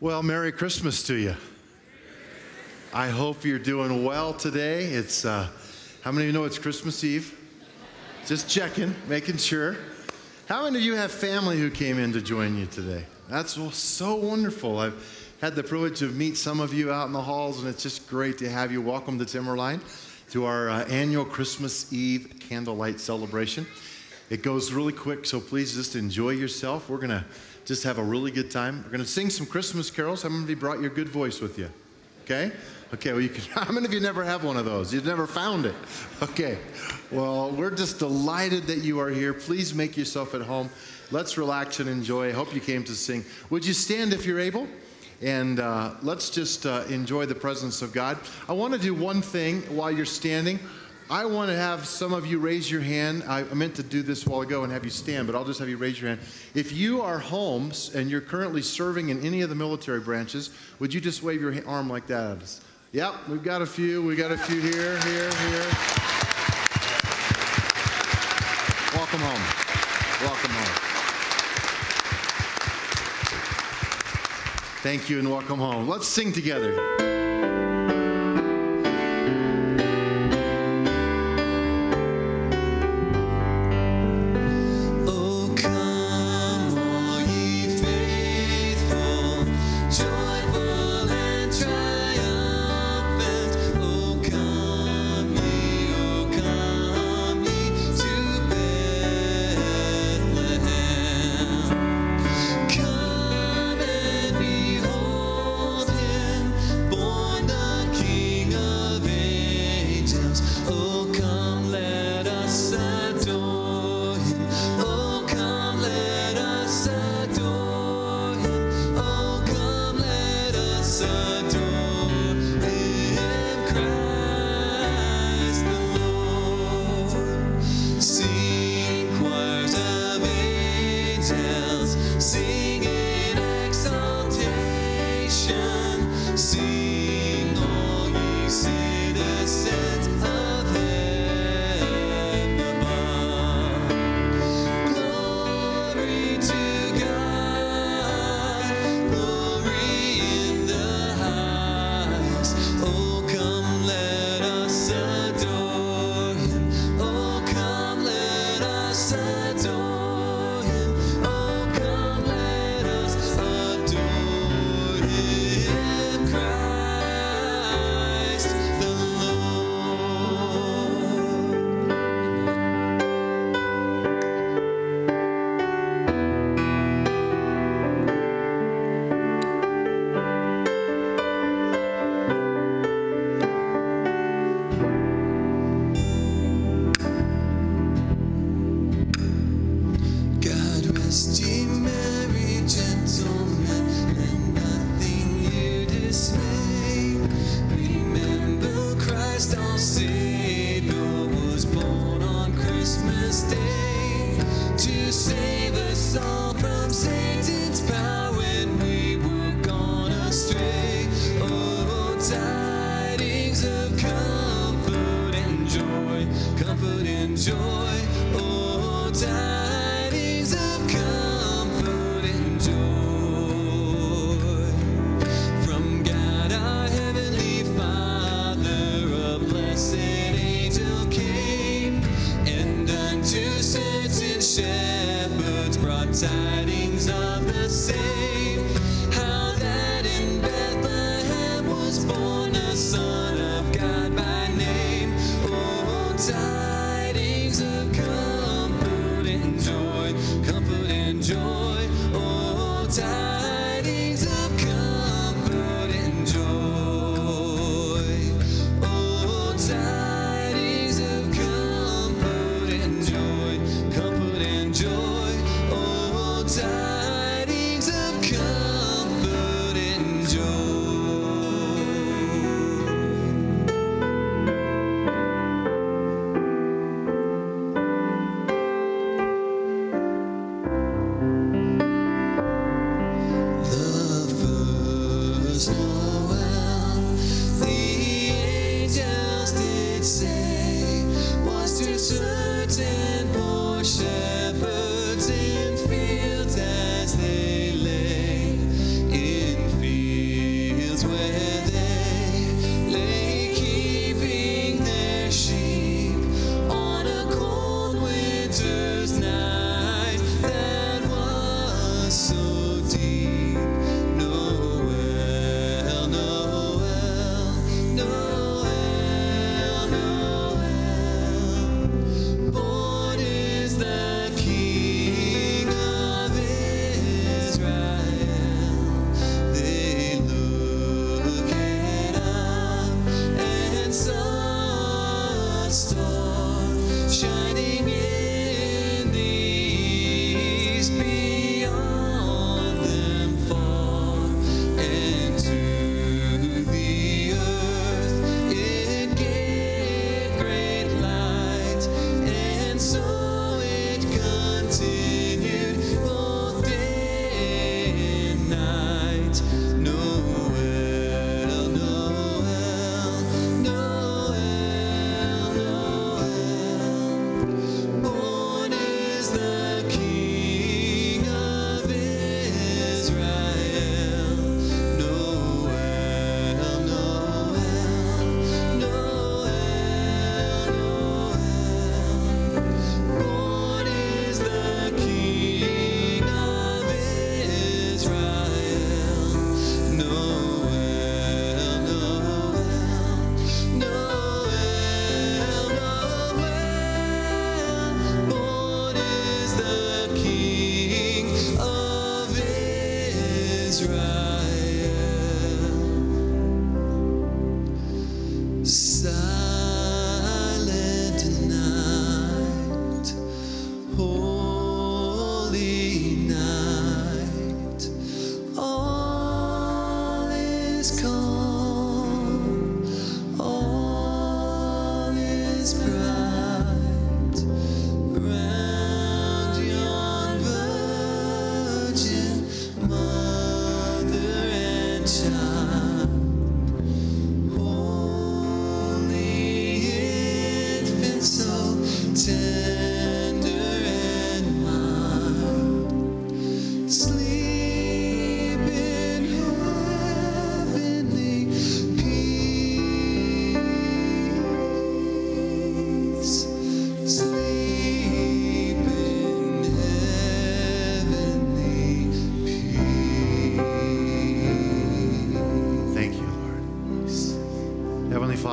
Well, Merry Christmas to you. I hope you're doing well today. It's uh, how many of you know it's Christmas Eve? Just checking, making sure. How many of you have family who came in to join you today? That's so wonderful. I've had the privilege of meet some of you out in the halls, and it's just great to have you. Welcome to Timberline to our uh, annual Christmas Eve candlelight celebration. It goes really quick, so please just enjoy yourself. We're gonna just have a really good time. We're going to sing some Christmas carols. How many of you brought your good voice with you? Okay? Okay, well, you can, how many of you never have one of those? You've never found it? Okay, well, we're just delighted that you are here. Please make yourself at home. Let's relax and enjoy. I hope you came to sing. Would you stand if you're able? And uh, let's just uh, enjoy the presence of God. I want to do one thing while you're standing. I want to have some of you raise your hand. I meant to do this a while ago and have you stand, but I'll just have you raise your hand. If you are home and you're currently serving in any of the military branches, would you just wave your arm like that? at us? Yep, we've got a few. We got a few here, here, here. Welcome home. Welcome home. Thank you and welcome home. Let's sing together.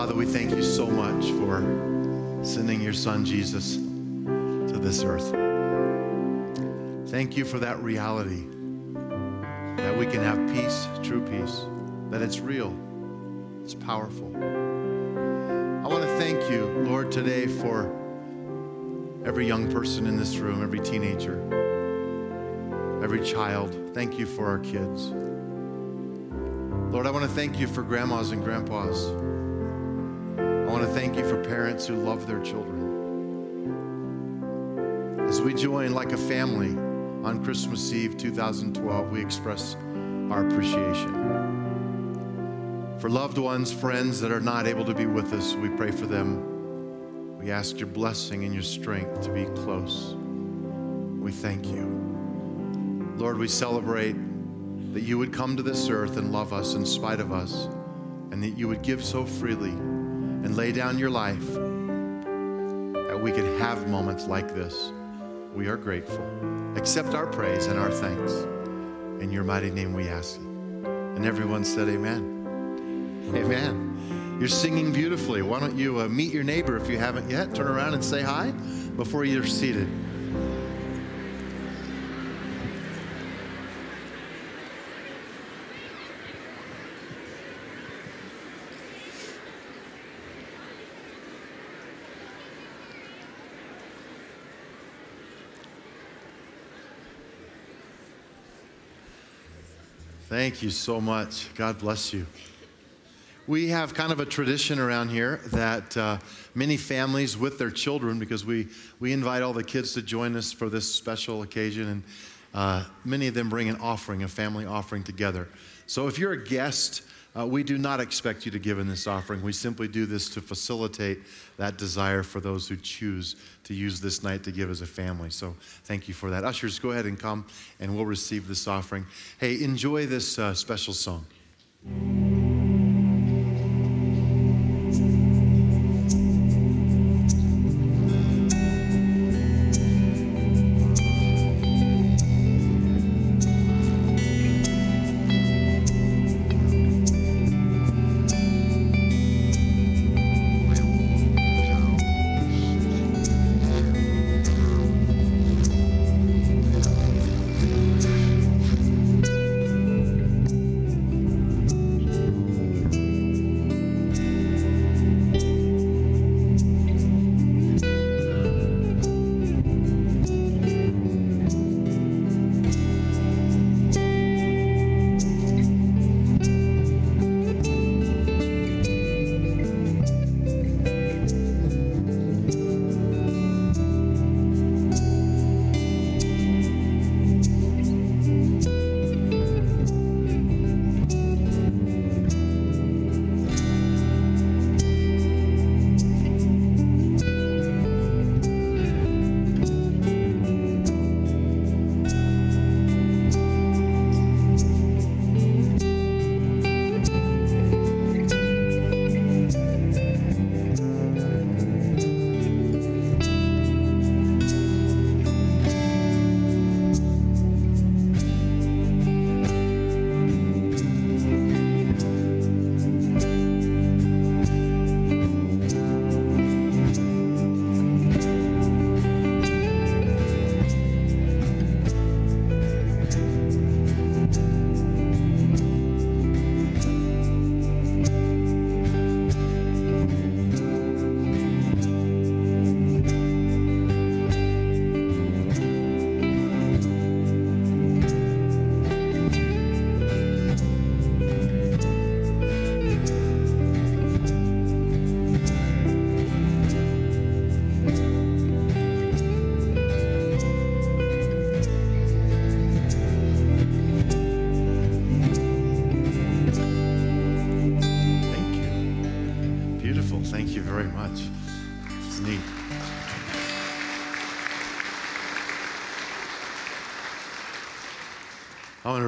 Father, we thank you so much for sending your son Jesus to this earth. Thank you for that reality that we can have peace, true peace, that it's real, it's powerful. I want to thank you, Lord, today for every young person in this room, every teenager, every child. Thank you for our kids. Lord, I want to thank you for grandmas and grandpas. Thank you for parents who love their children. As we join like a family on Christmas Eve 2012, we express our appreciation. For loved ones, friends that are not able to be with us, we pray for them. We ask your blessing and your strength to be close. We thank you. Lord, we celebrate that you would come to this earth and love us in spite of us, and that you would give so freely and lay down your life that we could have moments like this. We are grateful. Accept our praise and our thanks. In your mighty name we ask it. And everyone said, Amen. Amen. You're singing beautifully. Why don't you uh, meet your neighbor if you haven't yet? Turn around and say hi before you're seated. Thank you so much. God bless you. We have kind of a tradition around here that uh, many families with their children, because we, we invite all the kids to join us for this special occasion, and uh, many of them bring an offering, a family offering together. So if you're a guest, uh, we do not expect you to give in this offering. We simply do this to facilitate that desire for those who choose to use this night to give as a family. So thank you for that. Ushers, go ahead and come and we'll receive this offering. Hey, enjoy this uh, special song.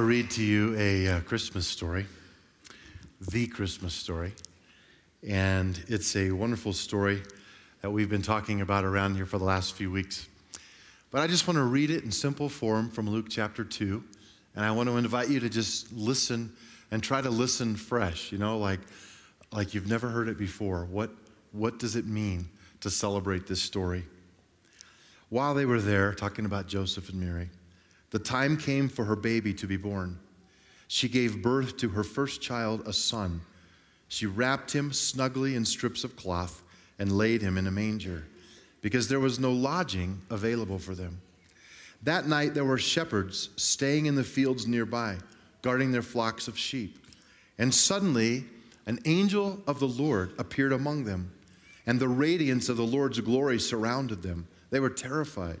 Read to you a uh, Christmas story, the Christmas story. And it's a wonderful story that we've been talking about around here for the last few weeks. But I just want to read it in simple form from Luke chapter 2. And I want to invite you to just listen and try to listen fresh, you know, like like you've never heard it before. What, what does it mean to celebrate this story? While they were there talking about Joseph and Mary, the time came for her baby to be born. She gave birth to her first child, a son. She wrapped him snugly in strips of cloth and laid him in a manger because there was no lodging available for them. That night there were shepherds staying in the fields nearby, guarding their flocks of sheep. And suddenly an angel of the Lord appeared among them, and the radiance of the Lord's glory surrounded them. They were terrified.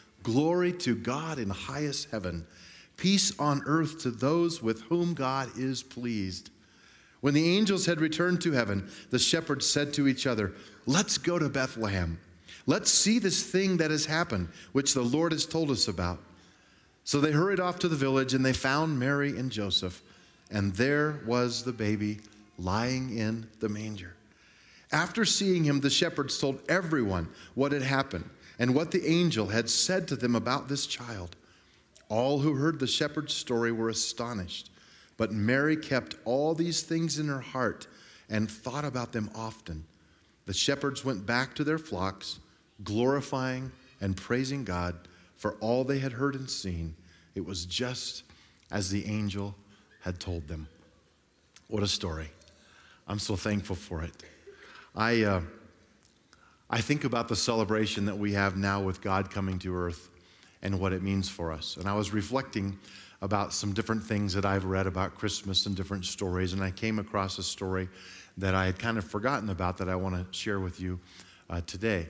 Glory to God in highest heaven, peace on earth to those with whom God is pleased. When the angels had returned to heaven, the shepherds said to each other, Let's go to Bethlehem. Let's see this thing that has happened, which the Lord has told us about. So they hurried off to the village and they found Mary and Joseph, and there was the baby lying in the manger. After seeing him, the shepherds told everyone what had happened and what the angel had said to them about this child. All who heard the shepherd's story were astonished, but Mary kept all these things in her heart and thought about them often. The shepherds went back to their flocks, glorifying and praising God for all they had heard and seen. It was just as the angel had told them. What a story. I'm so thankful for it. I. Uh, I think about the celebration that we have now with God coming to earth and what it means for us. And I was reflecting about some different things that I've read about Christmas and different stories, and I came across a story that I had kind of forgotten about that I want to share with you uh, today.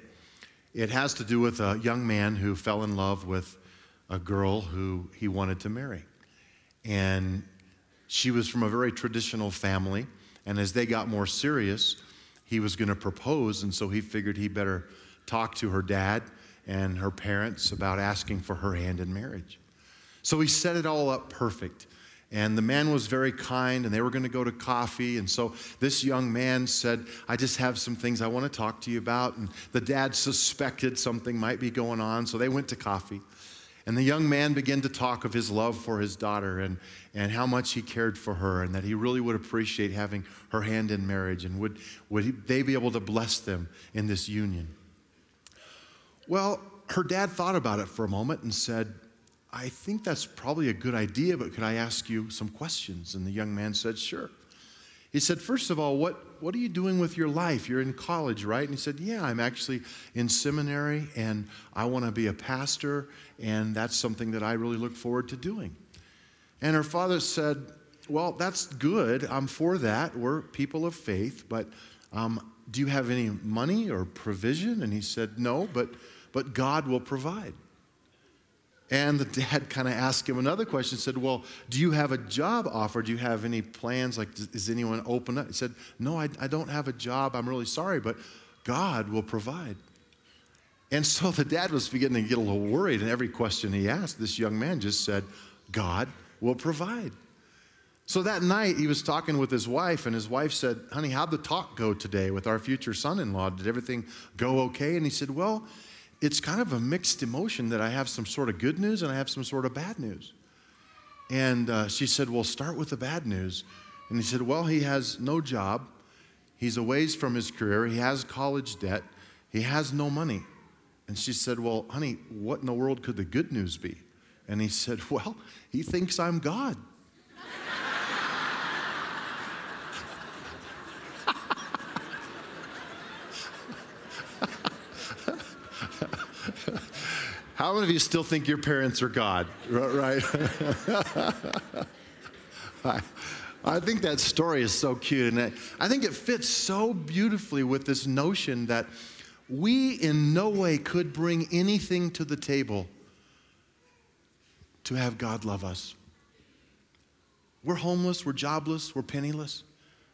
It has to do with a young man who fell in love with a girl who he wanted to marry. And she was from a very traditional family, and as they got more serious, he was going to propose, and so he figured he better talk to her dad and her parents about asking for her hand in marriage. So he set it all up perfect. And the man was very kind, and they were going to go to coffee. And so this young man said, I just have some things I want to talk to you about. And the dad suspected something might be going on, so they went to coffee. And the young man began to talk of his love for his daughter and, and how much he cared for her, and that he really would appreciate having her hand in marriage, and would, would he, they be able to bless them in this union. Well, her dad thought about it for a moment and said, I think that's probably a good idea, but could I ask you some questions? And the young man said, Sure. He said, First of all, what, what are you doing with your life? You're in college, right? And he said, Yeah, I'm actually in seminary and I want to be a pastor, and that's something that I really look forward to doing. And her father said, Well, that's good. I'm for that. We're people of faith, but um, do you have any money or provision? And he said, No, but, but God will provide. And the dad kind of asked him another question, said, Well, do you have a job offer? Do you have any plans? Like, is anyone open up? He said, No, I, I don't have a job. I'm really sorry, but God will provide. And so the dad was beginning to get a little worried, and every question he asked, this young man just said, God will provide. So that night, he was talking with his wife, and his wife said, Honey, how'd the talk go today with our future son in law? Did everything go okay? And he said, Well, it's kind of a mixed emotion that I have some sort of good news and I have some sort of bad news. And uh, she said, Well, start with the bad news. And he said, Well, he has no job. He's a ways from his career. He has college debt. He has no money. And she said, Well, honey, what in the world could the good news be? And he said, Well, he thinks I'm God. How many of you still think your parents are God? Right? I, I think that story is so cute. And I think it fits so beautifully with this notion that we in no way could bring anything to the table to have God love us. We're homeless, we're jobless, we're penniless.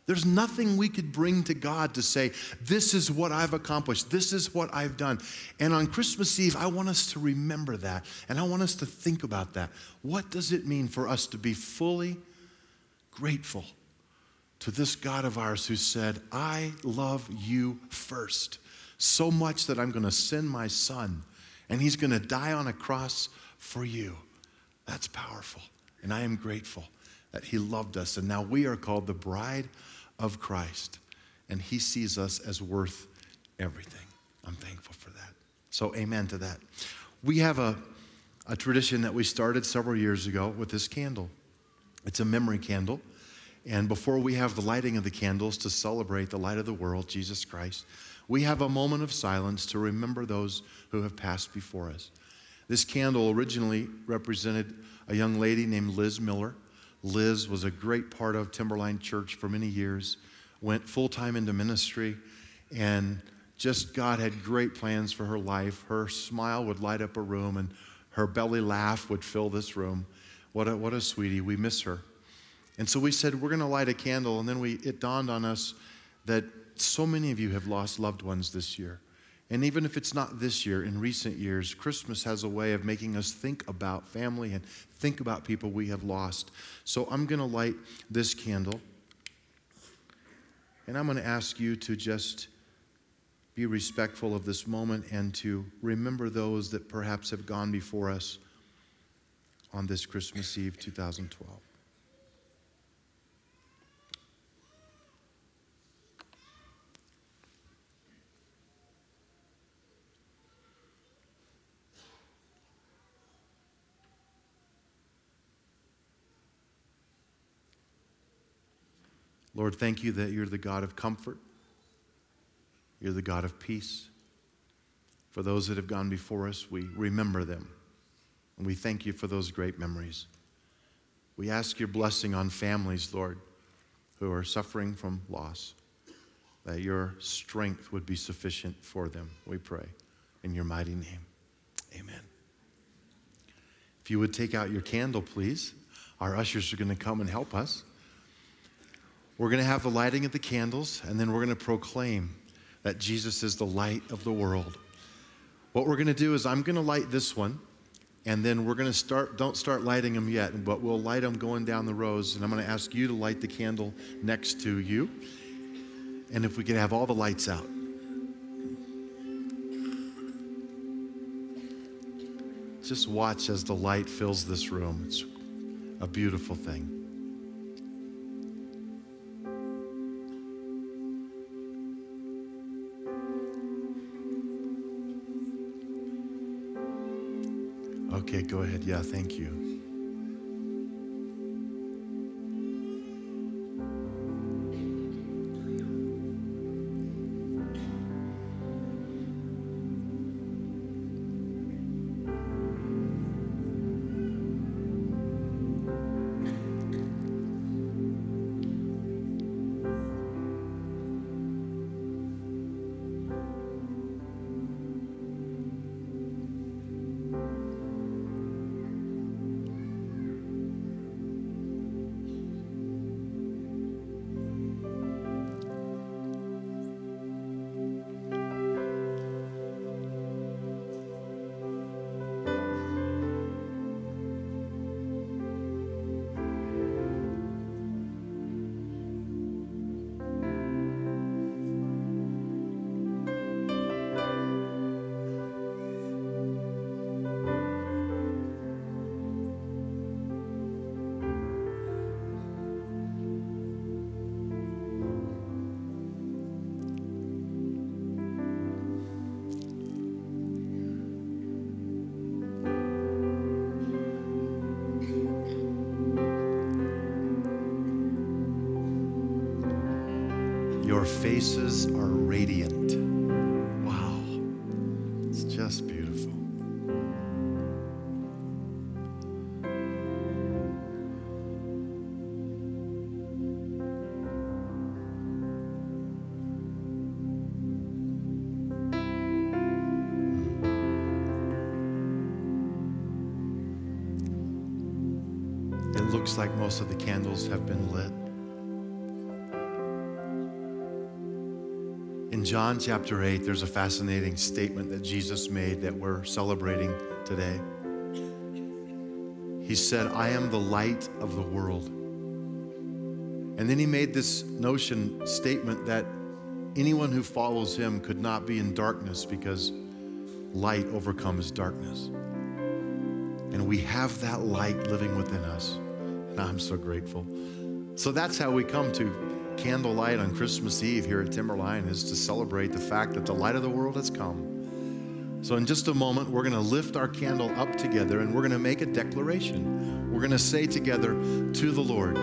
There's nothing we could bring to God to say, This is what I've accomplished. This is what I've done. And on Christmas Eve, I want us to remember that. And I want us to think about that. What does it mean for us to be fully grateful to this God of ours who said, I love you first, so much that I'm going to send my son, and he's going to die on a cross for you? That's powerful. And I am grateful that he loved us. And now we are called the bride of Christ, and He sees us as worth everything. I'm thankful for that. So, amen to that. We have a, a tradition that we started several years ago with this candle. It's a memory candle. And before we have the lighting of the candles to celebrate the light of the world, Jesus Christ, we have a moment of silence to remember those who have passed before us. This candle originally represented a young lady named Liz Miller Liz was a great part of Timberline Church for many years, went full time into ministry, and just God had great plans for her life. Her smile would light up a room, and her belly laugh would fill this room. What a, what a sweetie. We miss her. And so we said, we're going to light a candle. And then we, it dawned on us that so many of you have lost loved ones this year. And even if it's not this year, in recent years, Christmas has a way of making us think about family and think about people we have lost. So I'm going to light this candle. And I'm going to ask you to just be respectful of this moment and to remember those that perhaps have gone before us on this Christmas Eve 2012. Lord, thank you that you're the God of comfort. You're the God of peace. For those that have gone before us, we remember them. And we thank you for those great memories. We ask your blessing on families, Lord, who are suffering from loss, that your strength would be sufficient for them, we pray. In your mighty name, amen. If you would take out your candle, please. Our ushers are going to come and help us. We're going to have the lighting of the candles, and then we're going to proclaim that Jesus is the light of the world. What we're going to do is I'm going to light this one, and then we're going to start, don't start lighting them yet, but we'll light them going down the rows, and I'm going to ask you to light the candle next to you. And if we could have all the lights out. Just watch as the light fills this room. It's a beautiful thing. Go ahead. Yeah, thank you. Faces are radiant. Wow. It's just beautiful. It looks like most of the candles have been lit. John chapter 8, there's a fascinating statement that Jesus made that we're celebrating today. He said, I am the light of the world. And then he made this notion statement that anyone who follows him could not be in darkness because light overcomes darkness. And we have that light living within us. And I'm so grateful. So that's how we come to candlelight on Christmas Eve here at Timberline is to celebrate the fact that the light of the world has come. So, in just a moment, we're going to lift our candle up together and we're going to make a declaration. We're going to say together to the Lord,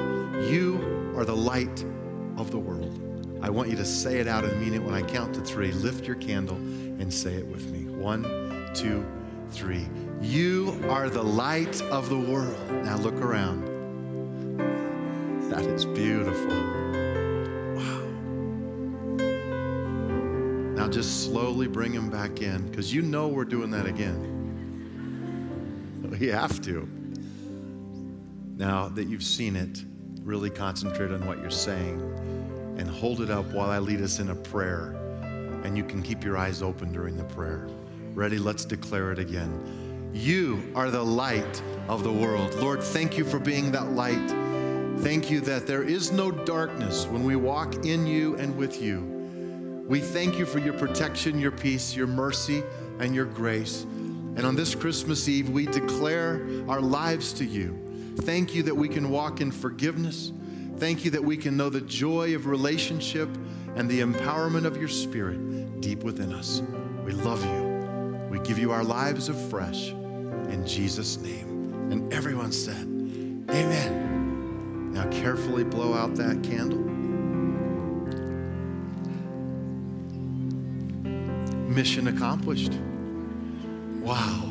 You are the light of the world. I want you to say it out and mean it when I count to three. Lift your candle and say it with me. One, two, three. You are the light of the world. Now look around. That is beautiful. Now just slowly bring him back in because you know we're doing that again. We have to. Now that you've seen it, really concentrate on what you're saying and hold it up while I lead us in a prayer. And you can keep your eyes open during the prayer. Ready? Let's declare it again. You are the light of the world. Lord, thank you for being that light. Thank you that there is no darkness when we walk in you and with you. We thank you for your protection, your peace, your mercy, and your grace. And on this Christmas Eve, we declare our lives to you. Thank you that we can walk in forgiveness. Thank you that we can know the joy of relationship and the empowerment of your spirit deep within us. We love you. We give you our lives afresh in Jesus' name. And everyone said, Amen. Now carefully blow out that candle. Mission accomplished. Wow.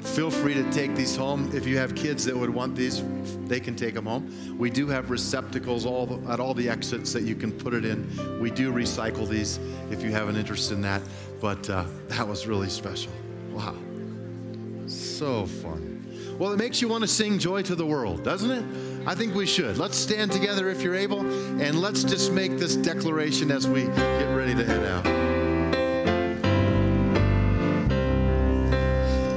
Feel free to take these home. If you have kids that would want these, they can take them home. We do have receptacles all the, at all the exits that you can put it in. We do recycle these if you have an interest in that. But uh, that was really special. Wow. So fun. Well, it makes you want to sing Joy to the World, doesn't it? I think we should. Let's stand together if you're able, and let's just make this declaration as we get ready to head out.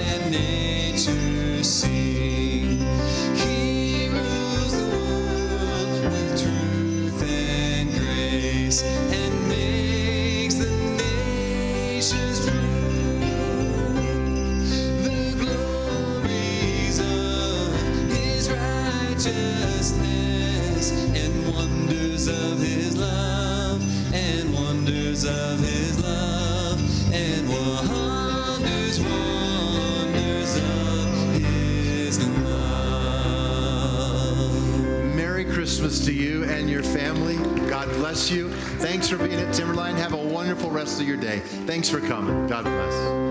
and nature sing. He You. Thanks for being at Timberline. Have a wonderful rest of your day. Thanks for coming. God bless.